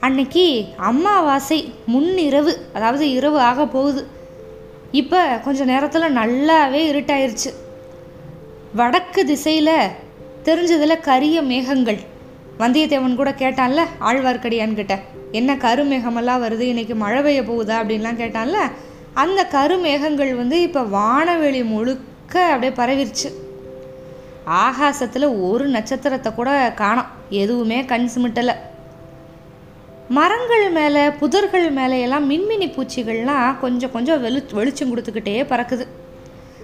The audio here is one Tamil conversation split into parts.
அன்னைக்கு அம்மாவாசை முன்னிரவு அதாவது இரவு ஆக போகுது. இப்போ கொஞ்சம் நேரத்தில் நல்லாவே இருட்டாயிருச்சு. வடக்கு திசையில் தெரிஞ்சதில் கரிய மேகங்கள். வந்தியத்தேவன் கூட கேட்டான்ல ஆழ்வார்க்கடியான்கிட்ட என்ன கருமேகமெல்லாம் வருது? இன்னைக்கு மழை பெய்ய போகுதா? அப்படின்லாம் கேட்டான்ல. அந்த கருமேகங்கள் வந்து இப்போ வானவெளி முழுக்க அப்படியே பரவிருச்சு. ஆகாசத்தில் ஒரு நட்சத்திரத்தை கூட காணோம். எதுவுமே கண் சிமிட்டலை. மரங்கள் மேலே புதர்கள் மேலே எல்லாம் மின்மினி பூச்சிகள்லாம் கொஞ்சம் கொஞ்சம் வெளி வெளிச்சம் கொடுத்துக்கிட்டே பறக்குது.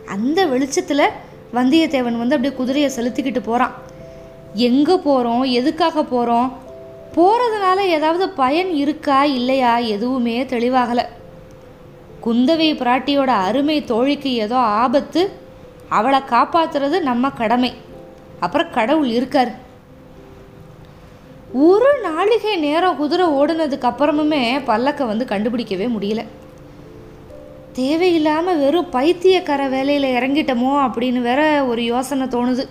அந்த வெளிச்சத்தில் வந்தியத்தேவன் வந்து அப்படியே குதிரையை செலுத்திக்கிட்டு போகிறான் எங்கே போகிறோம் எதுக்காக போகிறோம் போகிறதுனால ஏதாவது பயன் இருக்கா? இல்லையா? எதுவுமே தெளிவாகலை. குந்தவை பிராட்டியோட அருமை தோழிக்கு ஏதோ ஆபத்து. அவளை காப்பாத்துறது நம்ம கடமை. அப்புறம் கடவுள் இருக்கார். ஒரு நாளிகை நேரம் குதிரை ஓடுனதுக்கு அப்புறமுமே பல்லக்கை வந்து கண்டுபிடிக்கவே முடியல. தேவையில்லாமல் வெறும் பைத்தியக்கார வேலையில் இறங்கிட்டோமோ அப்படின்னு வேற ஒரு யோசனை தோணுது.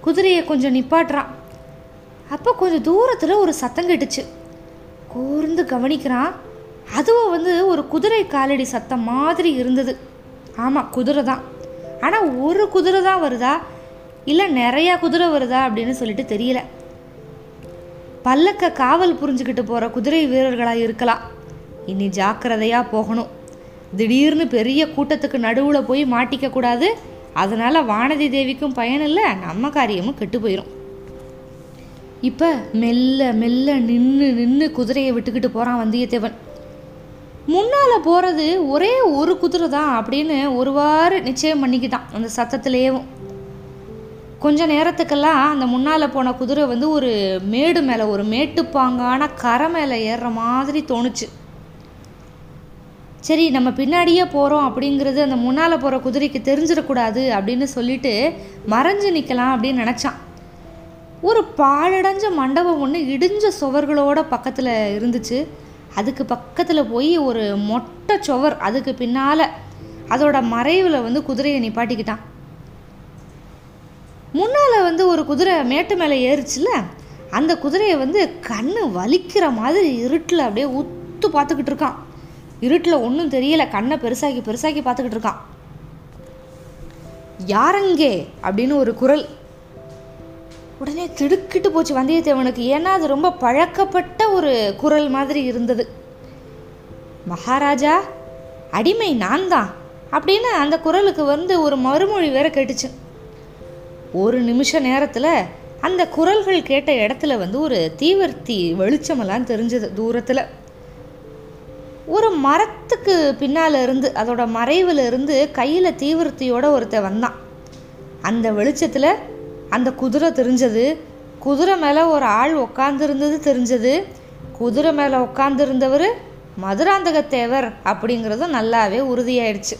குதிரையை கொஞ்சம் நிப்பாட்டுறான். அப்போ கொஞ்சம் தூரத்தில் ஒரு சத்தம் கேட்டுச்சு. கூர்ந்து கவனிக்கிறான். அதுவும் வந்து ஒரு குதிரை காலடி சத்தம் மாதிரி இருந்தது. ஆமாம் குதிரை தான். ஆனால் ஒரு குதிரை தான் வருதா? இல்லை நிறையா குதிரை வருதா அப்படின்னு சொல்லிட்டு தெரியல. பல்லக்க காவல் புரிஞ்சுக்கிட்டு போகிற குதிரை வீரர்களாக இருக்கலாம். இனி ஜாக்கிரதையாக போகணும். திடீர்னு பெரிய கூட்டத்துக்கு நடுவில் போய் மாட்டிக்க கூடாது. அதனால் வானதி தேவிக்கும் பயனில்லை நம்ம காரியமும் கெட்டு போயிடும் இப்போ மெல்ல மெல்ல நின்று நின்று குதிரையை விட்டுக்கிட்டு போகிறான் வந்தியத்தேவன். முன்னால் போகிறது ஒரே ஒரு குதிரை தான் அப்படின்னு ஒருவாறு நிச்சயம் பண்ணிக்கிட்டான். அந்த சத்தத்திலேயும் கொஞ்ச நேரத்துக்கெல்லாம் அந்த முன்னால் போன குதிரை வந்து ஒரு மேடு மேலே ஒரு மேட்டுப்பாங்கான கரை மேலே ஏறுற மாதிரி தோணுச்சு. சரி நம்ம பின்னாடியே போகிறோம் அப்படிங்கிறது அந்த முன்னால் போகிற குதிரைக்கு தெரிஞ்சிடக்கூடாது அப்படின்னு சொல்லிட்டு மறைஞ்சு நிற்கலாம் அப்படின்னு நினச்சான். ஒரு பாழடைஞ்ச மண்டபம் ஒன்று இடிஞ்ச சுவர்களோட பக்கத்தில் இருந்துச்சு. அதுக்கு பக்கத்தில் போய் ஒரு மொட்டை சுவர் அதுக்கு பின்னால் அதோட மறைவில் வந்து குதிரையை நிப்பாட்டிக்கிட்டான். முன்னால் வந்து ஒரு குதிரை மேட்டு மேலே ஏறிச்சுல அந்த குதிரையை வந்து கண்ணு வலிக்கிற மாதிரி இருட்டில் அப்படியே உத்து பார்த்துக்கிட்டு இருக்கான். இருட்டில் ஒன்றும் தெரியல. கண்ணை பெருசாக்கி பெருசாக்கி பார்த்துக்கிட்டு இருக்கான். யாரங்கே? அப்படின்னு ஒரு குரல். உடனே திடுக்கிட்டு போச்சு வந்தியத்தேவனுக்கு. ஏன்னா அது ரொம்ப பழக்கப்பட்ட ஒரு குரல் மாதிரி இருந்தது. மகாராஜா அடிமை நான் தான் அப்படின்னு அந்த குரலுக்கு வந்து ஒரு மறுமொழி வேற கேட்டுச்சு. ஒரு நிமிஷ நேரத்தில் அந்த குரல்கள் கேட்ட இடத்துல வந்து ஒரு தீவர்த்தி வெளிச்சமெல்லாம் தெரிஞ்சது தூரத்தில். ஒரு மரத்துக்கு பின்னால் இருந்து அதோட மறைவில் இருந்து கையில் தீவிரத்தியோட ஒருத்தன் வந்தான். அந்த வெளிச்சத்தில் அந்த குதிரை தெரிஞ்சது குதிரை மேலே ஒரு ஆள் உட்காந்துருந்தது தெரிஞ்சது குதிரை மேலே உட்காந்துருந்தவர் மதுராந்தகத்தேவர் அப்படிங்கிறதும் நல்லாவே உறுதியாயிடுச்சு.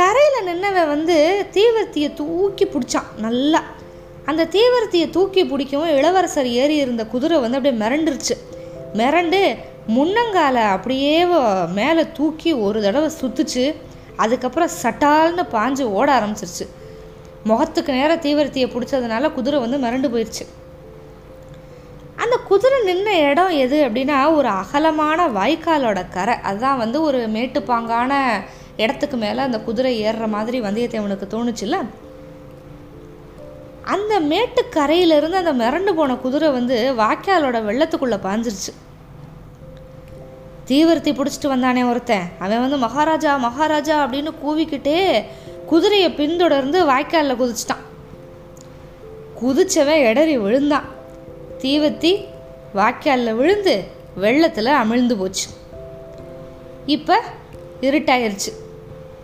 தரையில் நின்னவன் வந்து தீவர்த்தியை தூக்கி பிடிச்சான் நல்லா. அந்த தீவர்த்தியை தூக்கி பிடிக்கவும் இளவரசர் ஏறி இருந்த குதிரை வந்து அப்படியே மிரண்டுருச்சு. மிரண்டு முன்னங்காலை அப்படியே மேலே தூக்கி ஒரு தடவை சுத்துச்சு. அதுக்கப்புறம் சட்டால்னு பாஞ்சு ஓட ஆரம்பிச்சிருச்சு. முகத்துக்கு நேரம் தீவிரத்தியை பிடிச்சதுனால குதிரை வந்து மிரண்டு போயிடுச்சு அந்த குதிரை நின்ன இடம் எது அப்படின்னா ஒரு அகலமான வாய்க்காலோட கரை. அதுதான் வந்து ஒரு மேட்டுப்பாங்கான இடத்துக்கு மேலே அந்த குதிரை ஏறுற மாதிரி வந்தியத்தேவனுக்கு தோணுச்சுல்ல? அந்த மேட்டுக்கரையிலிருந்து அந்த மிரண்டு போன குதிரை வந்து வாய்க்காலோட வெள்ளத்துக்குள்ளே பாஞ்சிருச்சு. தீவிரத்தை பிடிச்சிட்டு வந்தானே ஒருத்தன். அவன் வந்து மகாராஜா மகாராஜா அப்படின்னு கூவிக்கிட்டே குதிரையை பின்தொடர்ந்து வாய்க்காலில் குதிச்சிட்டான். குதிச்சவன் இடறி விழுந்தான். தீவத்தி வாய்க்காலில் விழுந்து வெள்ளத்தில் அமிழ்ந்து போச்சு. இப்போ இருட்டாயிருச்சு.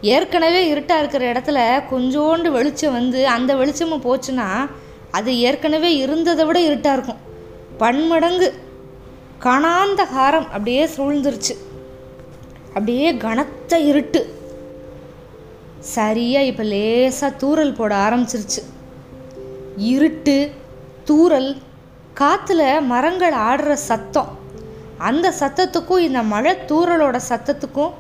ஏற்கனவே இருட்டாக இருக்கிற இடத்துல கொஞ்சோண்டு வெளிச்சம் வந்து அந்த வெளிச்சமும் போச்சுன்னா அது ஏற்கனவே இருந்ததை விட இருட்டாக இருக்கும். பன்மடங்கு கணாந்த காரம் அப்படியே சூழ்ந்துருச்சு. அப்படியே கனத்த இருட்டு. சரியாக இப்போ லேசாக தூறல் போட ஆரம்பிச்சிருச்சு. இருட்டு தூறல் காற்றுல மரங்கள் ஆடுற சத்தம். அந்த சத்தத்துக்கும் இந்த மழை தூரலோட சத்தத்துக்கும்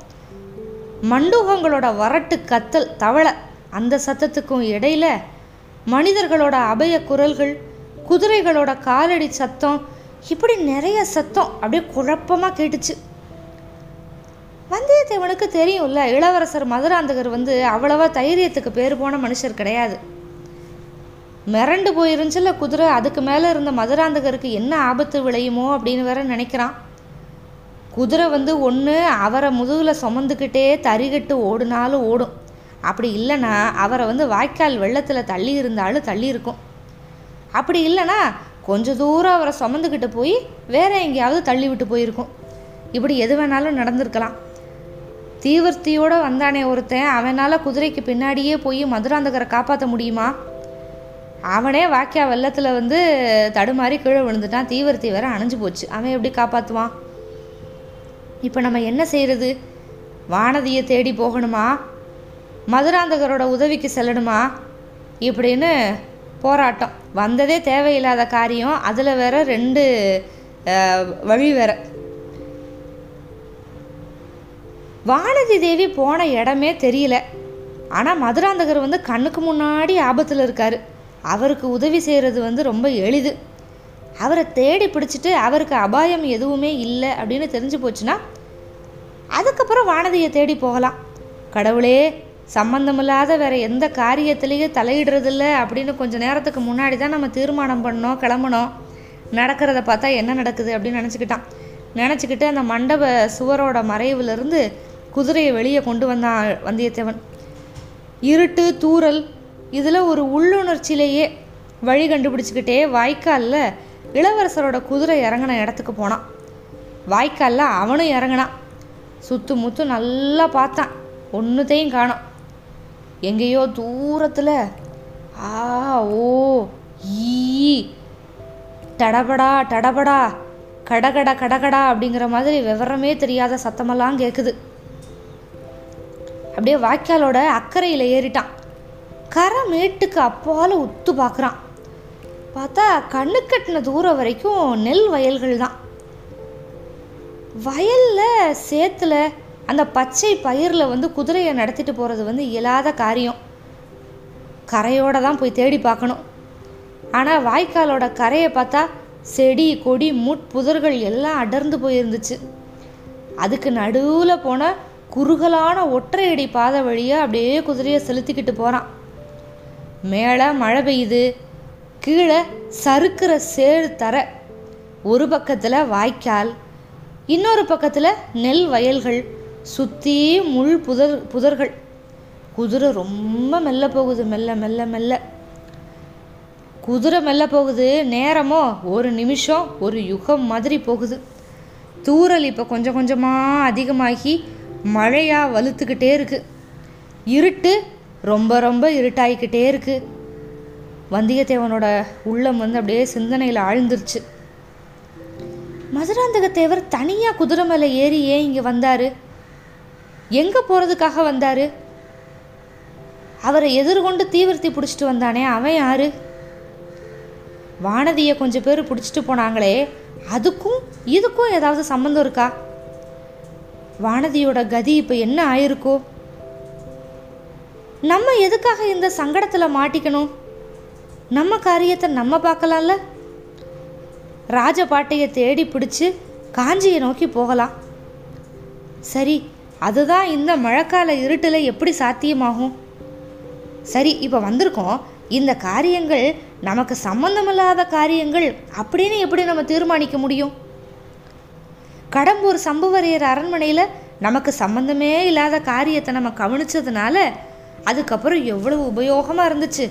மண்டூகங்களோட வரட்டு கத்தல் தவளை. அந்த சத்தத்துக்கும் இடையில மனிதர்களோட அபய குரல்கள் குதிரைகளோட காலடி சத்தம் இப்படி நிறைய சத்தம் அப்படியே குழப்பமாக கேட்டுச்சு. வந்தியத்தேவனுக்கு தெரியும்ல இளவரசர் மதுராந்தகர் வந்து அவ்வளவா தைரியத்துக்கு பேர் போன மனுஷர் கிடையாது. மிரண்டு போயிருந்துச்சுல குதிரை அதுக்கு மேலே இருந்த மதுராந்தகருக்கு என்ன ஆபத்து விளையுமோ அப்படின்னு வேற நினைக்கிறான். குதிரை வந்து ஒன்று அவரை முதுகில் சுமந்துக்கிட்டே தறிகட்டு ஓடுனாலும் ஓடும். அப்படி இல்லைன்னா அவரை வந்து வாய்க்கால் வெள்ளத்தில் தள்ளி இருந்தாலும் தள்ளி இருக்கும். அப்படி இல்லைன்னா கொஞ்ச தூரம் அவரை சுமந்துக்கிட்டு போய் வேற எங்கேயாவது தள்ளி விட்டு போயிருக்கும். இப்படி எது வேணாலும் நடந்திருக்கலாம். தீவிரத்தியோடு வந்தானே ஒருத்தன் அவனால் குதிரைக்கு பின்னாடியே போய் மதுராந்தகரை காப்பாற்ற முடியுமா? அவனே வாக்கியா வெள்ளத்தில் வந்து தடுமாறி கீழே விழுந்துட்டான். தீவிரத்தி வேற அணைஞ்சு போச்சு. அவன் எப்படி காப்பாற்றுவான் இப்போ நம்ம என்ன செய்கிறது வானதியை தேடி போகணுமா? மதுராந்தகரோட உதவிக்கு செல்லணுமா? இப்படின்னு போராட்டம். வந்ததே தேவையில்லாத காரியம். அதில் வேற ரெண்டு வழி வேற. வானதி தேவி போன இடமே தெரியல. ஆனால் மதுராந்தகர் வந்து கண்ணுக்கு முன்னாடி ஆபத்தில் இருக்கார். அவருக்கு உதவி செய்கிறது வந்து ரொம்ப எளிது. அவரை தேடி பிடிச்சிட்டு அவருக்கு அபாயம் எதுவுமே இல்லை அப்படின்னு தெரிஞ்சு போச்சுன்னா அதுக்கப்புறம் வானதியை தேடி போகலாம். கடவுளே சம்பந்தமில்லாத வேற எந்த காரியத்திலையும் தலையிடுறதில்ல அப்படின்னு கொஞ்ச நேரத்துக்கு முன்னாடி தான் நம்ம தீர்மானம் பண்ணோம் கிளம்புனோம். நடக்கிறத பார்த்தா என்ன நடக்குது அப்படின்னு நினச்சிக்கிட்டான். நினச்சிக்கிட்டு அந்த மண்டப சுவரோட மறைவிலிருந்து குதிரையை வெளியே கொண்டு வந்தான் வந்தியத்தேவன். இருட்டு தூறல் இதில் ஒரு உள்ளுணர்ச்சியிலேயே வழி கண்டுபிடிச்சிக்கிட்டே வாய்க்காலில் இளவரசரோட குதிரை இறங்கின இடத்துக்கு போனான். வாய்க்காலில் அவனும் இறங்கினான். சுத்து முத்து நல்லா பார்த்தான். ஒன்றுத்தையும் காணோம். எங்கேயோ தூரத்தில் ஆ ஓ ஈ டடபடா டடபடா கடகடா கடகடா அப்படிங்கிற மாதிரி விவரமே தெரியாத சத்தமெல்லாம் கேட்குது அப்படியே வாய்க்காலோட அக்கறையில் ஏறிட்டான். கரை மேட்டுக்கு அப்பால உத்து பார்க்குறான் பார்த்தா கண்ணு கட்டின தூரம் வரைக்கும் நெல் வயல்கள் தான். வயலில் சேத்துல அந்த பச்சை பயிரில் வந்து குதிரையை நடத்திட்டு போகிறது வந்து இயலாத காரியம். கரையோடு தான் போய் தேடி பார்க்கணும். ஆனால் வாய்க்காலோட கரையை பார்த்தா செடி கொடி முட்புதர்கள் எல்லாம் அடர்ந்து போயிருந்துச்சு. அதுக்கு நடுவில் போன குறுகலான ஒற்றையடி பாதை வழியாக அப்படியே குதிரையை செலுத்திக்கிட்டு போகிறான் மேலே மழை பெய்யுது கீழே சறுக்கிற சேறு தர ஒரு பக்கத்தில் வாய்க்கால் இன்னொரு பக்கத்தில் நெல் வயல்கள் சுற்றி முள் புதர் புதர்கள். குதிரை ரொம்ப மெல்ல போகுது மெல்ல மெல்ல மெல்ல. குதிரை மெல்ல போகுது நேரமோ ஒரு நிமிஷம் ஒரு யுகம் மாதிரி போகுது. தூரல் இப்போ கொஞ்சம் கொஞ்சமாக அதிகமாகி மழையாக வலுத்துக்கிட்டே இருக்குது இருட்டு ரொம்ப ரொம்ப இருட்டாகிக்கிட்டே இருக்குது வந்தியத்தேவனோட உள்ளம் வந்து அப்படியே சிந்தனையில் ஆழ்ந்துருச்சு. மதுராந்தகத்தேவர் தனியாக குதிரை மேலே ஏறி ஏன் இங்கே வந்தார்? எங்கே போகிறதுக்காக வந்தார்? அவரை எதிர்கொண்டு தீவிரத்தி பிடிச்சிட்டு வந்தானே அவன் யார்? வானதியை கொஞ்சம் பேர் பிடிச்சிட்டு போனாங்களே அதுக்கும் இதுக்கும் ஏதாவது சம்மந்தம் இருக்கா? வானதியோட கதி இப்போ என்ன ஆயிருக்கோ? நம்ம எதுக்காக இந்த சங்கடத்தில் மாட்டிக்கணும்? நம்ம காரியத்தை நம்ம பார்க்கலாம்ல? ராஜபாட்டையை தேடி பிடிச்சி காஞ்சியை நோக்கி போகலாம். சரி அதுதான் இந்த மழைக்கால இருட்டில் எப்படி சாத்தியமாகும்? சரி இப்போ வந்திருக்கோம். இந்த காரியங்கள் நமக்கு சம்பந்தமில்லாத காரியங்கள் அப்படின்னு எப்படி நம்ம தீர்மானிக்க முடியும்? கடம்பூர் சம்புவரையர் அரண்மனையில் நமக்கு சம்பந்தமே இல்லாத காரியத்தை நம்ம கவனிச்சதுனால அதுக்கப்புறம் எவ்வளவு உபயோகமாக இருந்துச்சு?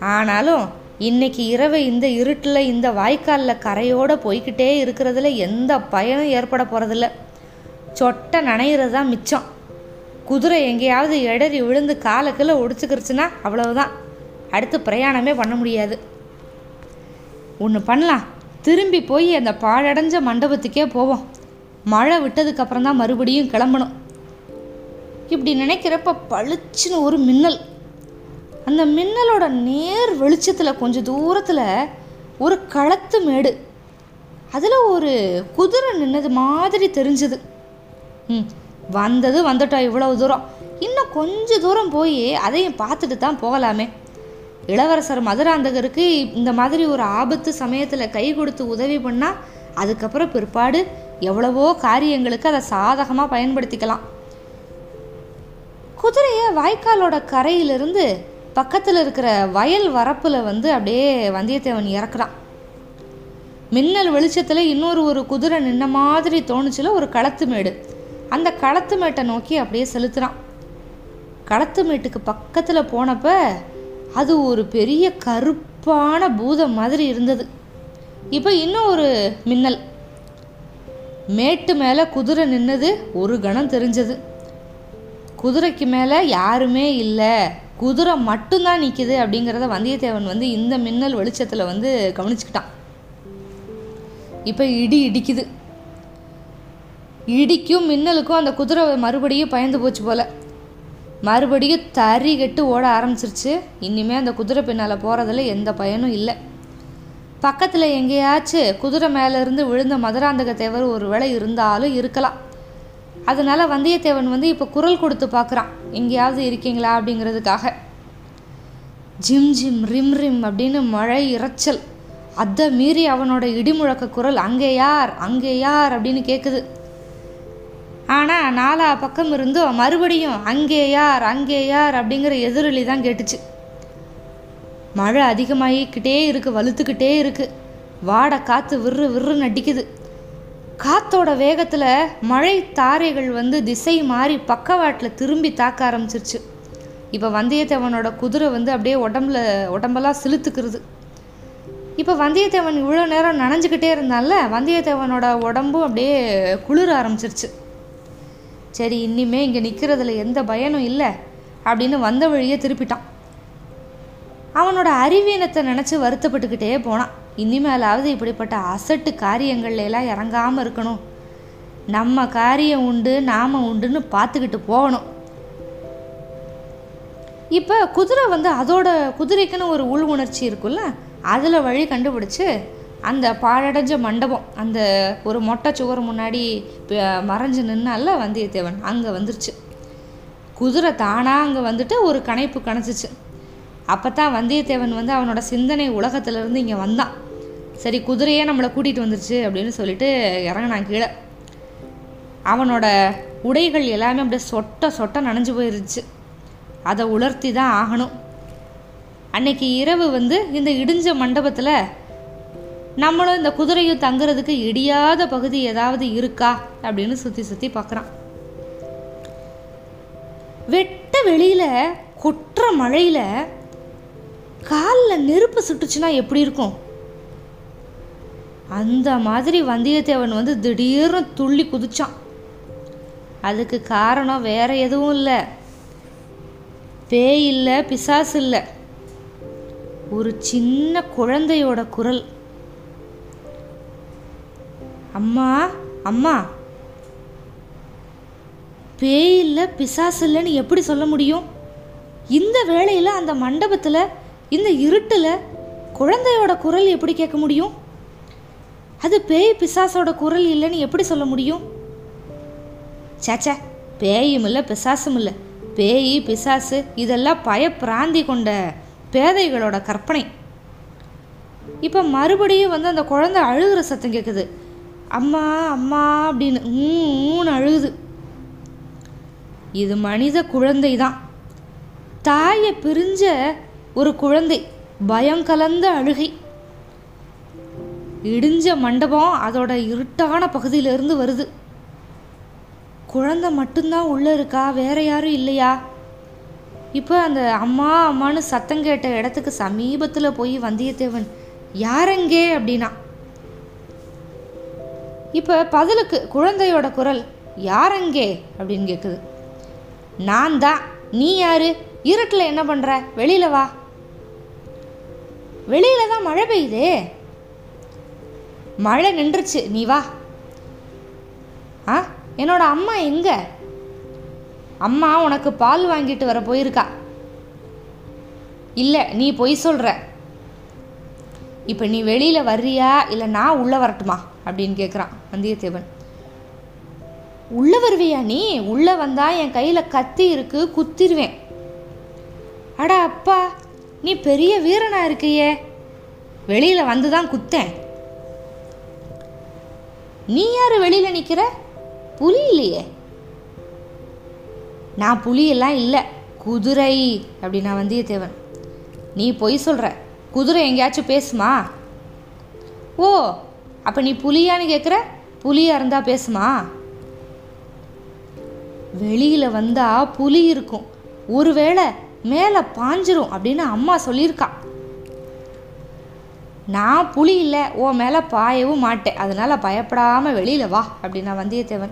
ஆனாலும் இன்னைக்கு இரவு இந்த இருட்டில் இந்த வாய்க்காலில் கரையோடு போய்கிட்டே இருக்கிறதுல எந்த பயனும் ஏற்பட போகிறதில்ல சொட்டை நனைகிறது தான் மிச்சம். குதிரை எங்கேயாவது இடறி விழுந்து காலக்கில் ஒடிச்சுக்கிருச்சுன்னா அவ்வளவுதான். அடுத்து பிரயாணமே பண்ண முடியாது. ஒன்று பண்ணலாம். திரும்பி போய் அந்த பாழடைஞ்ச மண்டபத்துக்கே போவோம். மழை விட்டதுக்கப்புறம் தான் மறுபடியும் கிளம்பணும். இப்படி நினைக்கிறப்ப பளிச்சுன்னு ஒரு மின்னல். அந்த மின்னலோட நேர் வெளிச்சத்தில் கொஞ்சம் தூரத்தில் ஒரு களத்து மேடு. அதில் ஒரு குதிரை நின்னது மாதிரி தெரிஞ்சுது. ம் வந்தது வந்துட்டோம் இவ்வளவு தூரம். இன்னும் கொஞ்சம் தூரம் போய் அதையும் பார்த்துட்டு தான் போகலாமே. இளவரசர் மதுராந்தகருக்கு இந்த மாதிரி ஒரு ஆபத்து சமயத்தில் கை கொடுத்து உதவி பண்ணால் அதுக்கப்புறம் பிற்பாடு எவ்வளவோ காரியங்களுக்கு அதை சாதகமாக பயன்படுத்திக்கலாம். குதிரையை வாய்க்காலோட கரையிலிருந்து பக்கத்தில் இருக்கிற வயல் வரப்பில் வந்து அப்படியே வந்தியத்தேவன் இறக்குறான். மின்னல் வெளிச்சத்தில் இன்னொரு ஒரு குதிரை நின்ன மாதிரி தோணுச்சுல ஒரு களத்து மேடு. அந்த களத்து மேட்டை நோக்கி அப்படியே செலுத்துகிறான் களத்து மேட்டுக்கு பக்கத்தில் போனப்ப அது ஒரு பெரிய கருப்பான பூதம் மாதிரி இருந்தது. இப்போ இன்னும் ஒரு மின்னல். மேட்டு மேலே குதிரை நின்னது ஒரு கணம் தெரிஞ்சது. குதிரைக்கு மேலே யாருமே இல்லை. குதிரை மட்டும்தான் நிற்கிது அப்படிங்கிறத வந்தியத்தேவன் வந்து இந்த மின்னல் வெளிச்சத்தில் வந்து கவனிச்சுக்கிட்டான். இப்போ இடி இடிக்குது. இடிக்கும் மின்னலுக்கும் அந்த குதிரை மறுபடியும் பயந்து போச்சு போல. மறுபடியும் தறி கெட்டு ஓட ஆரம்பிச்சிருச்சு. இனிமேல் அந்த குதிரை பின்னால் போகிறதுல எந்த பயனும் இல்லை. பக்கத்தில் எங்கேயாச்சும் குதிரை மேலேருந்து விழுந்த மதுராந்தக தேவர் ஒரு வேளை இருந்தாலும் இருக்கலாம். அதனால் வந்தியத்தேவன் வந்து இப்போ குரல் கொடுத்து பார்க்குறான் எங்கேயாவது இருக்கீங்களா அப்படிங்கிறதுக்காக. ஜிம் ஜிம் ரிம் ரிம் அப்படின்னு மழை இரைச்சல் அதை மீறி அவனோட இடிமுழக்க குரல் அங்கே யார்? அங்கே யார்? அப்படின்னு கேட்குது ஆனால் நாலா பக்கம் இருந்தும் மறுபடியும் அங்கே யார்? அங்கே யார்? அப்படிங்கிற எதிரொலி தான் கேட்டுச்சு. மழை அதிகமாகிக்கிட்டே இருக்குது வலுத்துக்கிட்டே இருக்குது வாட காற்று விறு விறுன்னு அடிக்குது. காத்தோட வேகத்தில் மழை தாரைகள் வந்து திசை மாறி பக்கவாட்டில் திரும்பி தாக்க ஆரம்பிச்சிருச்சு. இப்போ வந்தியத்தேவனோட குதிரை வந்து அப்படியே உடம்புல உடம்பெல்லாம் சிலுத்துக்கிறது. இப்போ வந்தியத்தேவன் இவ்வளோ நேரம் நனைஞ்சுக்கிட்டே இருந்தால வந்தியத்தேவனோட உடம்பும் அப்படியே குளிர ஆரம்பிச்சிருச்சு. சரி இன்னிமே இங்கே நிற்கிறதுல எந்த பயனும் இல்லை அப்படின்னு வந்த வழியே திருப்பிட்டான். அவனோட அறிவீனத்தை நினச்சி வருத்தப்பட்டுக்கிட்டே போனான். இனிமேலாவது இப்படிப்பட்ட அசட்டு காரியங்கள்ல எல்லாம் இறங்காமல் இருக்கணும். நம்ம காரியம் உண்டு நாம உண்டுன்னு பார்த்துக்கிட்டு போகணும். இப்போ குதிரை வந்து அதோட குதிரைக்குன்னு ஒரு உள் உணர்ச்சி இருக்குல்ல அதில் வழி கண்டுபிடிச்சு அந்த பாழடைஞ்ச மண்டபம் அந்த ஒரு மொட்டை சுவர் முன்னாடி மறைஞ்சு நின்னால வந்தியத்தேவன் அங்கே வந்துருச்சு. குதிரை தானாக அங்கே வந்துட்டு ஒரு கணைப்பு கணச்சிச்சு. அப்போ தான் வந்தியத்தேவன் வந்து அவனோட சிந்தனை உலகத்திலேருந்து இங்கே வந்தான். சரி குதிரையே நம்மளை கூட்டிகிட்டு வந்துருச்சு அப்படின்னு சொல்லிட்டு இறங்கினான் கீழே. அவனோட உடைகள் எல்லாமே அப்படியே சொட்ட சொட்ட நனைஞ்சு போயிருச்சு. அதை உலர்த்தி தான் ஆகணும். அன்னைக்கு இரவு வந்து இந்த இடிஞ்ச மண்டபத்தில் நம்மளும் இந்த குதிரையும் தங்குறதுக்கு இடியாத பகுதி ஏதாவது இருக்கா அப்படின்னு சுற்றி சுற்றி பார்க்குறான் வெட்ட வெளியில் கொட்டுற மழையில் காலில் நெருப்பு சுட்டுச்சுன்னா எப்படி இருக்கும்? அந்த மாதிரி வந்தியத்தேவன் வந்து திடீர்னு துள்ளி குதிச்சான். அதுக்கு காரணம் வேற எதுவும் இல்லை. பேய் இல்லை பிசாசு இல்லை. ஒரு சின்ன குழந்தையோட குரல். அம்மா அம்மா. பேய் இல்லை பிசாசு இல்லைன்னு எப்படி சொல்ல முடியும்? இந்த வேளையில் அந்த மண்டபத்தில் இந்த இருட்டில் குழந்தையோட குரல் எப்படி கேட்க முடியும்? அது பேய் பிசாசோட குரல் இல்லைன்னு எப்படி சொல்ல முடியும்? சேச்சா பேயும் இல்லை பிசாசும் இல்லை. பேய் பிசாசு இதெல்லாம் பயப்பிராந்தி கொண்ட பேதைகளோட கற்பனை. இப்போ மறுபடியும் வந்து அந்த குழந்தை அழுகிற சத்தம் கேட்குது அம்மா அம்மா அப்படின்னு ஊன்னு அழுகுது. இது மனித குழந்தை தான் தாயை பிரிஞ்ச ஒரு குழந்தை பயம் கலந்த அழுகை. இடிஞ்ச மண்டபம் அதோட இருட்டான பகுதியிலிருந்து வருது. குழந்தை மட்டும்தான் உள்ளே இருக்கா? வேற யாரும் இல்லையா? இப்போ அந்த அம்மா அம்மான்னு சத்தம் கேட்ட இடத்துக்கு சமீபத்தில் போய் வந்தியத்தேவன் யாரெங்கே அப்படின்னா. இப்போ பதிலுக்கு குழந்தையோட குரல் யாரெங்கே அப்படின்னு கேட்குது நான் தான். நீ யாரு? இருட்டில் என்ன பண்ணுற வெளியில் வா. வெளியில் தான் மழை பெய்யுதே. மழை நின்றுச்சு. நீ வா. ஆ? என்னோட அம்மா எங்க? அம்மா உனக்கு பால் வாங்கிட்டு வர போயிருக்கா. இல்லை நீ பொய் சொல்கிற இப்போ நீ வெளியில் வர்றியா? இல்லை நான் உள்ளே வரட்டுமா? அப்படின்னு கேட்குறான் வந்தியத்தேவன். உள்ளே வருவியா நீ? உள்ளே வந்தால் என் கையில் கத்தி இருக்கு குத்திருவேன். அட அப்பா நீ பெரிய வீரனா இருக்கியே. வெளியில் வந்து தான் குத்தேன். நீ யார் வெளியில் நிற்கிற புலி இல்லையே. நான் புலியெல்லாம் இல்லை. குதிரை அப்படின்னா வந்தியத்தேவன். நீ பொய் சொல்கிற குதிரை எங்கேயாச்சும் பேசுமா? ஓ அப்போ நீ புலியான்னு கேட்குற புலியாக இருந்தால் பேசுமா? வெளியில் வந்தால் புலி இருக்கும். ஒருவேளை மேலே பாஞ்சிரும் அப்படின்னு அம்மா சொல்லியிருக்கா. நான் புலி இல்லை ஓ மேலே பாயவும் மாட்டேன். அதனால் பயப்படாமல் வெளியில் வா அப்படின்னா வந்தியத்தேவன்.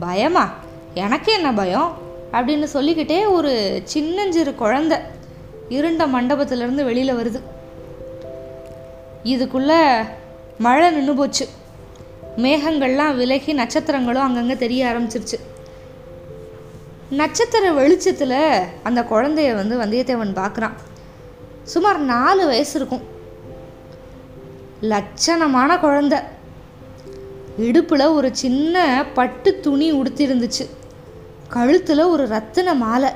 பயமா? எனக்கு என்ன பயம்? அப்படின்னு சொல்லிக்கிட்டே ஒரு சின்னஞ்சிறு குழந்த இருண்ட மண்டபத்திலேருந்து வெளியில் வருது. இதுக்குள்ளே மழை நின்று போச்சு. மேகங்கள்லாம் விலகி நட்சத்திரங்களும் அங்கங்கே தெரிய ஆரம்பிச்சிருச்சு. நட்சத்திர வெளிச்சத்தில் அந்த குழந்தைய வந்து வந்தியத்தேவன் பார்க்குறான். சுமார் நாலு வயசு இருக்கும். லட்சணமான குழந்த. இடுப்பில் ஒரு சின்ன பட்டு துணி உடுத்திருந்துச்சு. கழுத்தில் ஒரு ரத்தின மாலை.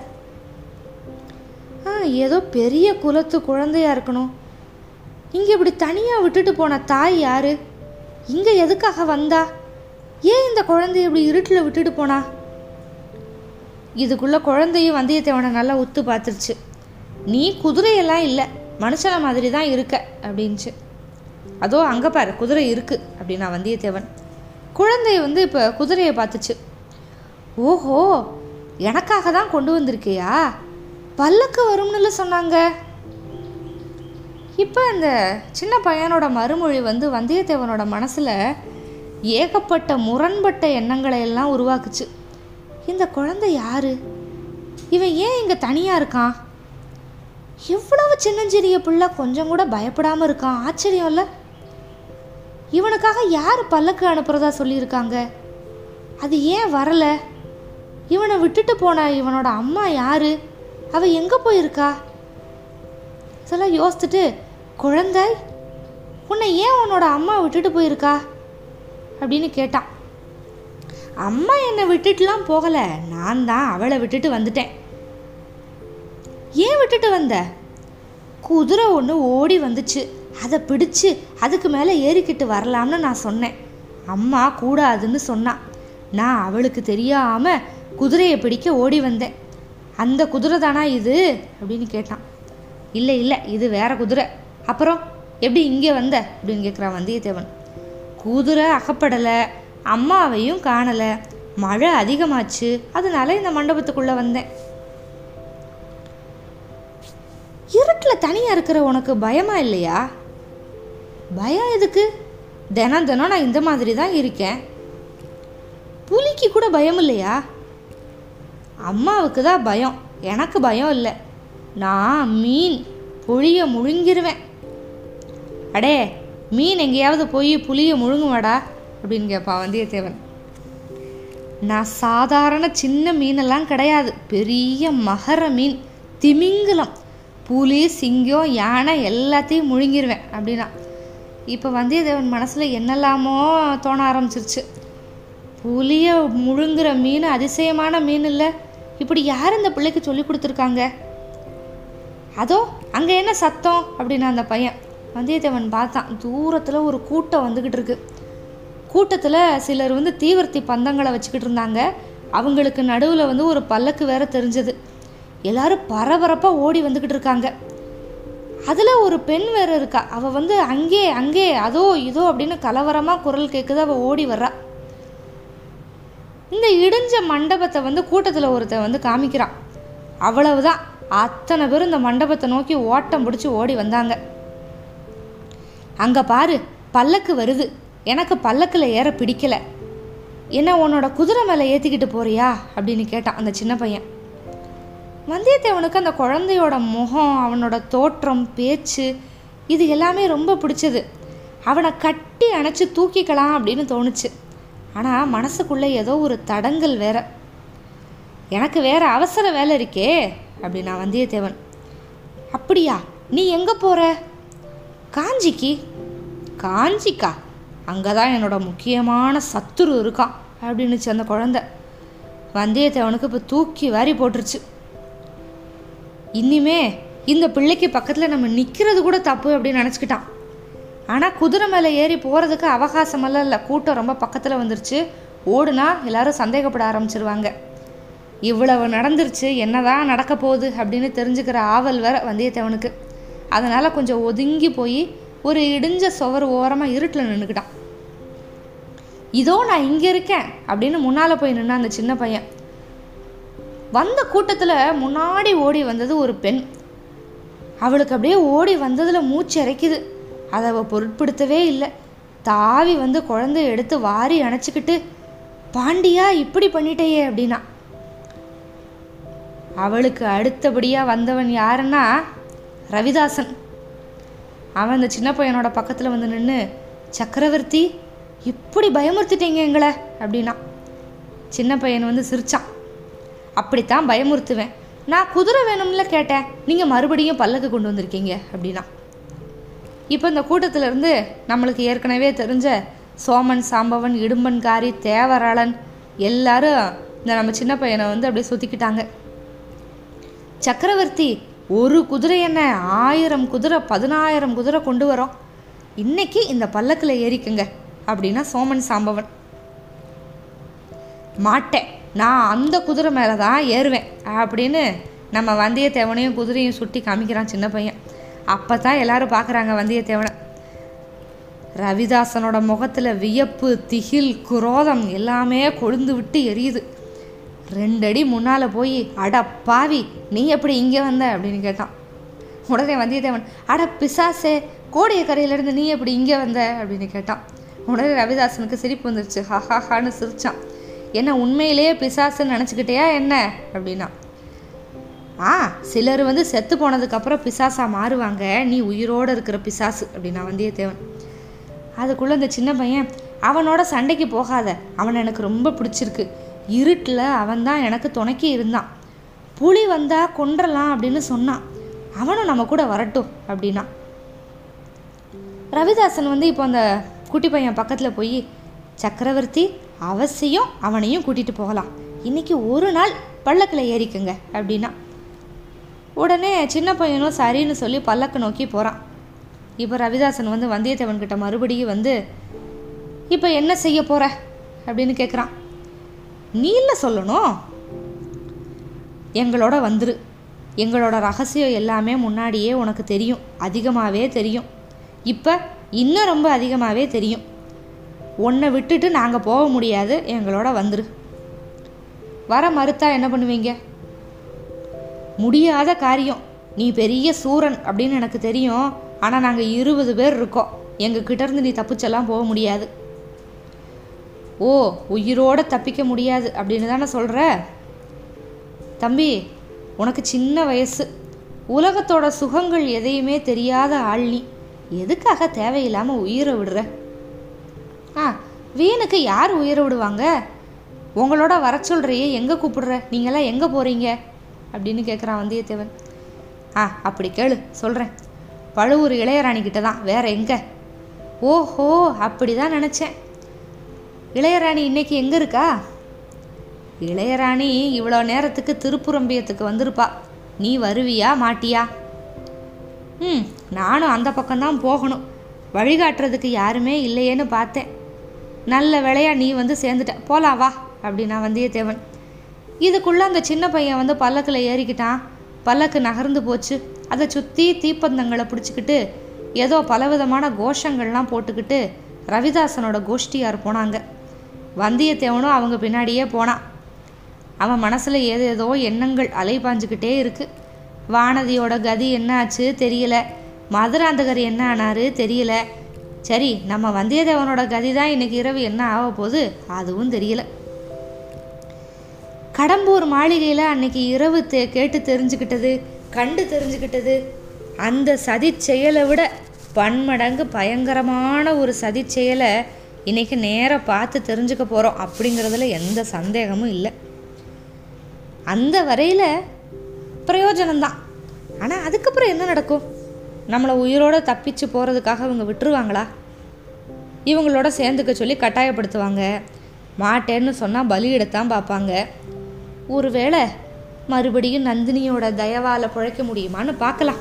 ஆ ஏதோ பெரிய குலத்து குழந்தையா இருக்கணும். இங்கே இப்படி தனியாக விட்டுட்டு போன தாய் யாரு? இங்கே எதுக்காக வந்தா? ஏன் இந்த குழந்தைய இப்படி இருட்டில் விட்டுட்டு போனா? இதுக்குள்ள குழந்தையும் வந்தியத்தேவனை நல்லா உத்து பார்த்துருச்சு. நீ குதிரையெல்லாம் இல்லை மனுஷன மாதிரி தான் இருக்க அப்படின்ச்சு அதோ அங்கே பாரு குதிரை இருக்குது அப்படின்னா வந்தியத்தேவன். குழந்தை வந்து இப்போ குதிரையை பார்த்துச்சு. ஓஹோ எனக்காக தான் கொண்டு வந்திருக்கியா? பல்லக்கு வரும்னுல சொன்னாங்க. இப்போ அந்த சின்ன பையனோட மறுமொழி வந்து வந்தியத்தேவனோட மனசில் ஏகப்பட்ட முரண்பட்ட எண்ணங்களை எல்லாம் உருவாக்குச்சு. இந்த குழந்தை யாரு? இவன் ஏன் இங்கே தனியாக இருக்கான்? எவ்வளவு சின்னஞ்சிறிய பிள்ளை கொஞ்சம் கூட பயப்படாமல் இருக்கான். ஆச்சரியம் இல்லை? இவனுக்காக யார் பல்லக்கு அனுப்புறதா சொல்லியிருக்காங்க? அது ஏன் வரலை? இவனை விட்டுட்டு போன இவனோட அம்மா யாரு? அவ எங்கே போயிருக்கா? இதெல்லாம் யோசிச்சுட்டு குழந்தை உன்னை ஏன் உன்னோட அம்மா விட்டுட்டு போயிருக்கா? அப்படின்னு கேட்டான். அம்மா என்னை விட்டுட்டுலாம் போகலை. நான் தான் அவளை விட்டுட்டு வந்துட்டேன். ஏன் விட்டுட்டு வந்த? குதிரை ஒன்று ஓடி வந்துச்சு. அதை பிடிச்சு அதுக்கு மேலே ஏறிக்கிட்டு வரலாம்னு நான் சொன்னேன். அம்மா கூடாதுன்னு சொன்னான் நான் அவளுக்கு தெரியாமல் குதிரையை பிடிக்க ஓடி வந்தேன். அந்த குதிரை தானா இது? அப்படின்னு கேட்டான். இல்லை இல்லை இது வேற குதிரை. அப்புறம் எப்படி இங்கே வந்த? அப்படின்னு கேட்குறான் வந்தியத்தேவன். குதிரை அகப்படலை அம்மாவையும் காணலை. மழை அதிகமாச்சு அதனால இந்த மண்டபத்துக்குள்ளே வந்தேன். இருட்டில் தனியாக இருக்கிற உனக்கு பயமா இல்லையா? பயம் எதுக்கு? தினம் தினம் நான் இந்த மாதிரி தான் இருக்கேன். புலிக்கு கூட பயம் இல்லையா? அம்மாவுக்கு தான் பயம். எனக்கு பயம் இல்லை. நான் மீன் புளியை முழுங்கிருவேன். அடே மீன் எங்கேயாவது போய் புளிய முழுங்குவாடா? அப்படின்னு கேட்பான் வந்தியத்தேவன். நான் சாதாரண சின்ன மீனெல்லாம் கிடையாது. பெரிய மகர மீன் திமிங்கலம். புலி சிங்கம் யானை எல்லாத்தையும் முழுங்கிருவேன் அப்படின்னா. இப்போ வந்தியத்தேவன் மனசில் என்னெல்லாமோ தோண ஆரம்பிச்சிருச்சு. புலியை முழுங்குற மீன் அதிசயமான மீன் இல்லை. இப்படி யார் இந்த பிள்ளைக்கு சொல்லி கொடுத்துருக்காங்க? அதோ அங்கே என்ன சத்தம்? அப்படின்னு அந்த பையன். வந்தியத்தேவன் பார்த்தான். தூரத்தில் ஒரு கூட்டம் வந்துக்கிட்டு இருக்கு. கூட்டத்தில் சிலர் வந்து தீவிரத்தி பந்தங்களை வச்சுக்கிட்டு இருந்தாங்க. அவங்களுக்கு நடுவில் வந்து ஒரு பல்லக்கு வேற தெரிஞ்சது. எல்லாரும் பரபரப்பாக ஓடி வந்துக்கிட்டு இருக்காங்க. அதில் ஒரு பெண் வேற இருக்கா. அவள் வந்து அங்கே அங்கே அதோ இதோ அப்படின்னு கலவரமாக குரல் கேட்குது அவள் ஓடி வர்றா. இந்த இடிஞ்ச மண்டபத்தை வந்து கூட்டத்தில் ஒருத்தன் வந்து காமிக்கிறான். அவ்வளவுதான். அத்தனை பேரும் இந்த மண்டபத்தை நோக்கி ஓட்டம் பிடிச்சி ஓடி வந்தாங்க. அங்கே பாரு பல்லக்கு வருது. எனக்கு பல்லக்கில் ஏற பிடிக்கல. என்ன உன்னோட குதிரை மேலே ஏற்றிக்கிட்டு போறியா? அப்படின்னு கேட்டான் அந்த சின்ன பையன். வந்தியத்தேவனுக்கு அந்த குழந்தையோட முகம் அவனோட தோற்றம் பேச்சு இது எல்லாமே ரொம்ப பிடிச்சது. அவனை கட்டி அணைச்சி தூக்கிக்கலாம் அப்படின்னு தோணுச்சு. ஆனால் மனசுக்குள்ளே ஏதோ ஒரு தடங்கல் வேற. எனக்கு வேற அவசர வேலை இருக்கே அப்படின்னா வந்தியத்தேவன். அப்படியா? நீ எங்கே போகிற காஞ்சிக்கு. காஞ்சிக்கா? அங்கே தான் என்னோட முக்கியமான சத்துரு இருக்கான் அப்படின்னுச்சு அந்த குழந்தை வந்தியத்தேவனுக்கு இப்போ தூக்கி வாரி போட்டுருச்சு. இனிமே இந்த பிள்ளைக்கு பக்கத்தில் நம்ம நிற்கிறது கூட தப்பு அப்படின்னு நினச்சிக்கிட்டான். ஆனால் குதிரை மேலே ஏறி போகிறதுக்கு அவகாசமெல்லாம் இல்லை. கூட்டம் ரொம்ப பக்கத்தில் வந்துருச்சு. ஓடுனா எல்லாரும் சந்தேகப்பட ஆரம்பிச்சிருவாங்க. இவ்வளவு நடந்துருச்சு என்னதான் நடக்க போகுது அப்படின்னு தெரிஞ்சுக்கிற ஆவல் வேற வந்தியத்தேவனுக்கு. அதனால் கொஞ்சம் ஒதுங்கி போய் ஒரு இடிஞ்ச சுவர் ஓரமாக இருட்டில் நின்றுக்கிட்டான் இதோ நான் இங்கே இருக்கேன் அப்படின்னு முன்னால் போய் நின்னான் அந்த சின்ன பையன். வந்த கூட்டத்தில் முன்னாடி ஓடி வந்தது ஒரு பெண். அவளுக்கு அப்படியே ஓடி வந்ததில் மூச்சு இறைக்குது அதை அவள் பொருட்படுத்தவே இல்லை. தாவி வந்து குழந்தைய எடுத்து வாரி அணைச்சிக்கிட்டு பாண்டியா இப்படி பண்ணிட்டேயே அப்படின்னா. அவளுக்கு அடுத்தபடியாக வந்தவன் யாருன்னா ரவிதாசன். அவன் அந்த சின்ன பையனோட பக்கத்தில் வந்து நின்று சக்கரவர்த்தி இப்படி பயமுறுத்திட்டீங்க எங்களை அப்படின்னா. சின்ன பையன் வந்து சிரிச்சான். அப்படித்தான் பயமுறுத்துவேன். நான் குதிரை வேணும்ல கேட்டேன். நீங்கள் மறுபடியும் பல்லக்கு கொண்டு வந்திருக்கீங்க அப்படின்னா. இப்போ இந்த கூட்டத்திலேருந்து நம்மளுக்கு ஏற்கனவே தெரிஞ்ச சோமன் சாம்பவன் இடும்பன்காரி தேவராளன் எல்லாரும் இந்த நம்ம சின்ன பையனை வந்து அப்படியே சுற்றிக்கிட்டாங்க சக்கரவர்த்தி ஒரு குதிரை என்ன ஆயிரம் குதிரை பதினாயிரம் குதிரை கொண்டு வரோம். இன்னைக்கு இந்த பல்லக்கில் ஏறிக்குங்க அப்படின்னா சோமன் சாம்பவன். மாட்டேன் நான் அந்த குதிரை மேலே தான் ஏறுவேன் அப்படின்னு நம்ம வந்தியத்தேவனையும் குதிரையும் சுட்டி காமிக்கிறான் சின்ன பையன். அப்போ தான் எல்லாரும் பார்க்குறாங்க வந்தியத்தேவனை. ரவிதாசனோட முகத்தில் வியப்பு திகில் குரோதம் எல்லாமே கொழுந்து விட்டு எரியுது. ரெண்டடி முன்னால் போய் அட பாவி நீ எப்படி இங்கே வந்த? அப்படின்னு கேட்டான். உடனே வந்தியத்தேவன் அட பிசாசே கோடியக்கரையிலேருந்து நீ எப்படி இங்கே வந்த? அப்படின்னு கேட்டான். உடனே ரவிதாசனுக்கு சிரிப்பு வந்துருச்சு. ஹஹாஹான்னு சிரிச்சான். என்ன உண்மையிலேயே பிசாசுன்னு நினச்சிக்கிட்டியா என்ன? அப்படின்னா ஆ சிலர் வந்து செத்து போனதுக்கப்புறம் பிசாசாக மாறுவாங்க. நீ உயிரோடு இருக்கிற பிசாசு அப்படின்னா வந்தியத்தேவன் அதுக்குள்ளே இந்த சின்ன பையன் அவனோட சண்டைக்கு போகாத. அவன் எனக்கு ரொம்ப பிடிச்சிருக்கு. இருட்டில் அவன் தான் எனக்கு துணைக்கி இருந்தான். புலி வந்தால் கொன்றலாம் அப்படின்னு சொன்னான். அவனும் நம்ம கூட வரட்டும் அப்படின்னா. ரவிதாசன் வந்து இப்போ அந்த குட்டி பையன் பக்கத்தில் போய் சக்கரவர்த்தி அவசியம் அவனையும் கூட்டிகிட்டு போகலாம். இன்னைக்கு ஒரு நாள் பல்லக்கில் ஏறிக்குங்க அப்படின்னா. உடனே சின்ன பையனும் சரின்னு சொல்லி பல்லக்கு நோக்கி போகிறான் இப்போ ரவிதாசன் வந்து வந்தியத்தேவன் கிட்ட மறுபடியும் வந்து இப்போ என்ன செய்ய போகிற அப்படின்னு கேட்குறான் நீ இல்லை சொல்லணும். எங்களோட வந்துரு. எங்களோட ரகசியம் எல்லாமே முன்னாடியே உனக்கு தெரியும். அதிகமாகவே தெரியும். இப்போ இன்னும் ரொம்ப அதிகமாகவே தெரியும். உன்னை விட்டுட்டு நாங்கள் போக முடியாது. எங்களோட வந்துரு. வர மறுத்தா என்ன பண்ணுவீங்க? முடியாத காரியம். நீ பெரிய சூரன் அப்படின்னு எனக்கு தெரியும். ஆனால் நாங்கள் இருபது பேர் இருக்கோம். எங்கள் இருந்து நீ தப்பிச்செல்லாம் போக முடியாது. ஓ உயிரோடு தப்பிக்க முடியாது அப்படின்னு தானே சொல்கிற தம்பி உனக்கு சின்ன வயசு. உலகத்தோட சுகங்கள் எதையுமே தெரியாத ஆள் நீ. எதுக்காக தேவையில்லாமல் உயிரை விடுற? ஆ வீணுக்கு யார் உயிரை விடுவாங்க? உங்களோட வர சொல்கிறையே எங்கே கூப்பிடுற? நீங்களாம் எங்கே போகிறீங்க அப்படின்னு கேட்குறான் வந்தியத்தேவன். ஆ அப்படி கேளு சொல்கிறேன் பழுவூர் இளையராணிக்கிட்ட தான் வேற எங்கே? ஓஹோ அப்படி தான் நினச்சேன். இளையராணி இன்னைக்கு எங்கே இருக்கா? இளையராணி இவ்வளோ நேரத்துக்கு திருப்புரம்பியத்துக்கு வந்திருப்பா. நீ வருவியா மாட்டியா? ம் நானும் அந்த பக்கம்தான் போகணும். வழிகாட்டுறதுக்கு யாருமே இல்லையேன்னு பார்த்தேன். நல்ல வேளையா நீ வந்து சேர்ந்துட்ட. போலாம் வா அப்படின்னா வந்தியத்தேவன். இதுக்குள்ளே அந்த சின்ன பையன் வந்து பல்லக்கில் ஏறிக்கிட்டான். பல்லக்கு நகர்ந்து போச்சு. அதை சுற்றி தீப்பந்தங்களை பிடிச்சிக்கிட்டு ஏதோ பலவிதமான கோஷங்கள்லாம் போட்டுக்கிட்டு ரவிதாசனோட கோஷ்டியார் போனாங்க. வந்தியத்தேவனும் அவங்க பின்னாடியே போனான் அவன் மனசில் ஏதேதோ எண்ணங்கள் அலைபாஞ்சுக்கிட்டே இருக்குது வானதியோட கதி என்ன ஆச்சு தெரியல. மதுராந்தகர் என்ன ஆனாரு தெரியல. சரி நம்ம வந்தியத்தேவனோட கதி தான் இன்னைக்கு இரவு என்ன ஆக போகுது? அதுவும் தெரியல. கடம்பூர் மாளிகையில் அன்னைக்கு இரவு தே கேட்டு தெரிஞ்சுக்கிட்டது கண்டு தெரிஞ்சுக்கிட்டது. அந்த சதி செயலை விட பன்மடங்கு பயங்கரமான ஒரு சதி செயலை இன்றைக்கி நேராக பார்த்து தெரிஞ்சுக்க போகிறோம் அப்படிங்கிறதுல எந்த சந்தேகமும் இல்லை. அந்த வரையில் பிரயோஜனம்தான் ஆனால் அதுக்கப்புறம் என்ன நடக்கும்? நம்மளை உயிரோடு தப்பிச்சு போகிறதுக்காக இவங்க விட்டுருவாங்களா? இவங்களோட சேர்ந்துக்க சொல்லி கட்டாயப்படுத்துவாங்க. மாட்டேன்னு சொன்னால் பலியிடத்தான் பார்ப்பாங்க. ஒருவேளை மறுபடியும் நந்தினியோட தயவால் பிழைக்க முடியுமான்னு பார்க்கலாம்.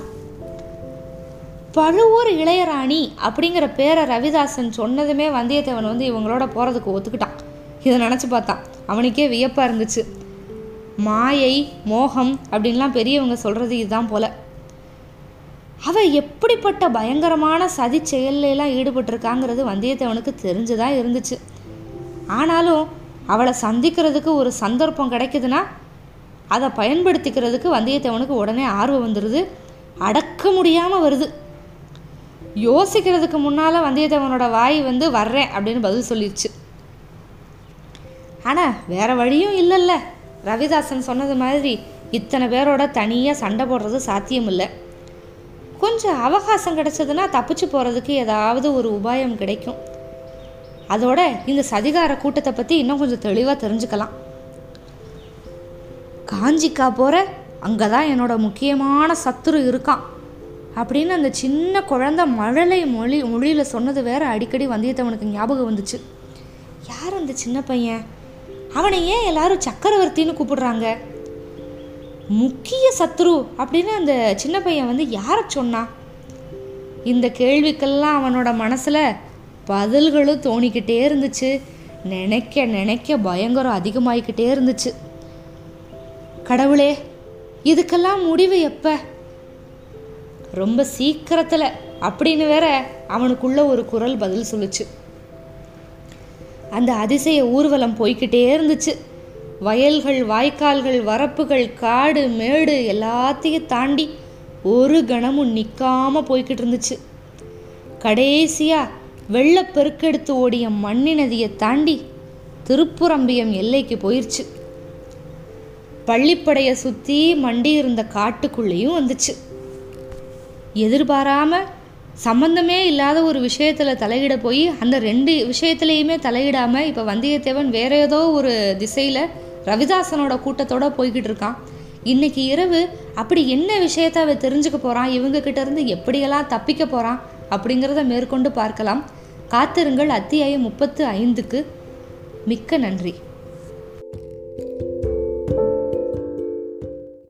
பழுவூர் இளையராணி அப்படிங்கிற பேரை ரவிதாசன் சொன்னதுமே வந்தியத்தேவன் வந்து இவங்களோட போகிறதுக்கு ஒத்துக்கிட்டான். இதை நினச்சி பார்த்தான். அவனுக்கே வியப்பாக இருந்துச்சு. மாயை மோகம் அப்படின்லாம் பெரியவங்க சொல்கிறது இதுதான் போல். அவள் எப்படிப்பட்ட பயங்கரமான சதி செயல்லாம் ஈடுபட்டிருக்காங்கிறது வந்தியத்தேவனுக்கு தெரிஞ்சுதான் இருந்துச்சு. ஆனாலும் அவளை சந்திக்கிறதுக்கு ஒரு சந்தர்ப்பம் கிடைக்குதுன்னா அதை பயன்படுத்திக்கிறதுக்கு வந்தியத்தேவனுக்கு உடனே ஆர்வம் வந்துடுது அடக்க முடியாமல் வருது. யோசிக்கிறதுக்கு முன்னால் வந்தியத்தேவனோட வாய் வந்து வர்றேன் அப்படின்னு பதில் சொல்லிடுச்சு ஆனால் வேற வழியும் இல்லைல்ல. ரவிதாசன் சொன்னது மாதிரி இத்தனை பேரோட தனியாக சண்டை போடுறது சாத்தியம் இல்லை கொஞ்சம் அவகாசம் கிடைச்சதுன்னா தப்பிச்சு போகிறதுக்கு ஏதாவது ஒரு உபாயம் கிடைக்கும். அதோட இந்த சதிகார கூட்டத்தை பற்றி இன்னும் கொஞ்சம் தெளிவாக தெரிஞ்சுக்கலாம். காஞ்சிக்கா போகிற அங்கே தான் என்னோட முக்கியமான சத்துரு இருக்கான் அப்படின்னு அந்த சின்ன குழந்த மழலை மொழி மொழியில் சொன்னது வேற அடிக்கடி வந்தியத்தவனுக்கு ஞாபகம் வந்துச்சு. யார் அந்த சின்ன பையன்? அவனை ஏன் எல்லாரும் சக்கரவர்த்தின்னு கூப்பிடுறாங்க? முக்கிய சத்ரு அப்படின்னு அந்த சின்ன பையன் வந்து யாரை சொன்னான் இந்த கேள்விக்கெல்லாம் அவனோட மனசில் பதில்களும் தோணிக்கிட்டே இருந்துச்சு. நினைக்க நினைக்க பயங்கரம் அதிகமாகிக்கிட்டே இருந்துச்சு. கடவுளே இதுக்கெல்லாம் முடிவு எப்போ? ரொம்ப சீக்கிரத்தில் அப்படின்னு வேற அவனுக்குள்ள ஒரு குரல் பதில் சொல்லுச்சு. அந்த அதிசய ஊர்வலம் போய்கிட்டே இருந்துச்சு. வயல்கள் வாய்க்கால்கள் வரப்புகள் காடு மேடு எல்லாத்தையும் தாண்டி ஒரு கணமும் நிற்காம போய்கிட்டு இருந்துச்சு. கடைசியா வெள்ளப்பெருக்கெடுத்து ஓடிய மண்ணி நதியை தாண்டி திருப்புரம்பியம் எல்லைக்கு போயிருச்சு. பள்ளிப்படையை சுற்றி மண்டி இருந்த காட்டுக்குள்ளேயும் வந்துச்சு. எதிர்பாராம சம்பந்தமே இல்லாத ஒரு விஷயத்தில் தலையிட போய் அந்த ரெண்டு விஷயத்துலேயுமே தலையிடாமல் இப்போ வந்தியத்தேவன் வேற ஏதோ ஒரு திசையில் ரவிதாசனோட கூட்டத்தோட போய்கிட்டு இருக்கான். இன்னைக்கு இரவு அப்படி என்ன விஷயத்த அவ தெரிஞ்சுக்க போகிறான் இவங்க கிட்ட இருந்து எப்படியெல்லாம் தப்பிக்க போகிறான் அப்படிங்கிறத மேற்கொண்டு பார்க்கலாம். காத்திருங்கள் அத்தியாயம் முப்பத்து ஐந்துக்கு. மிக்க நன்றி.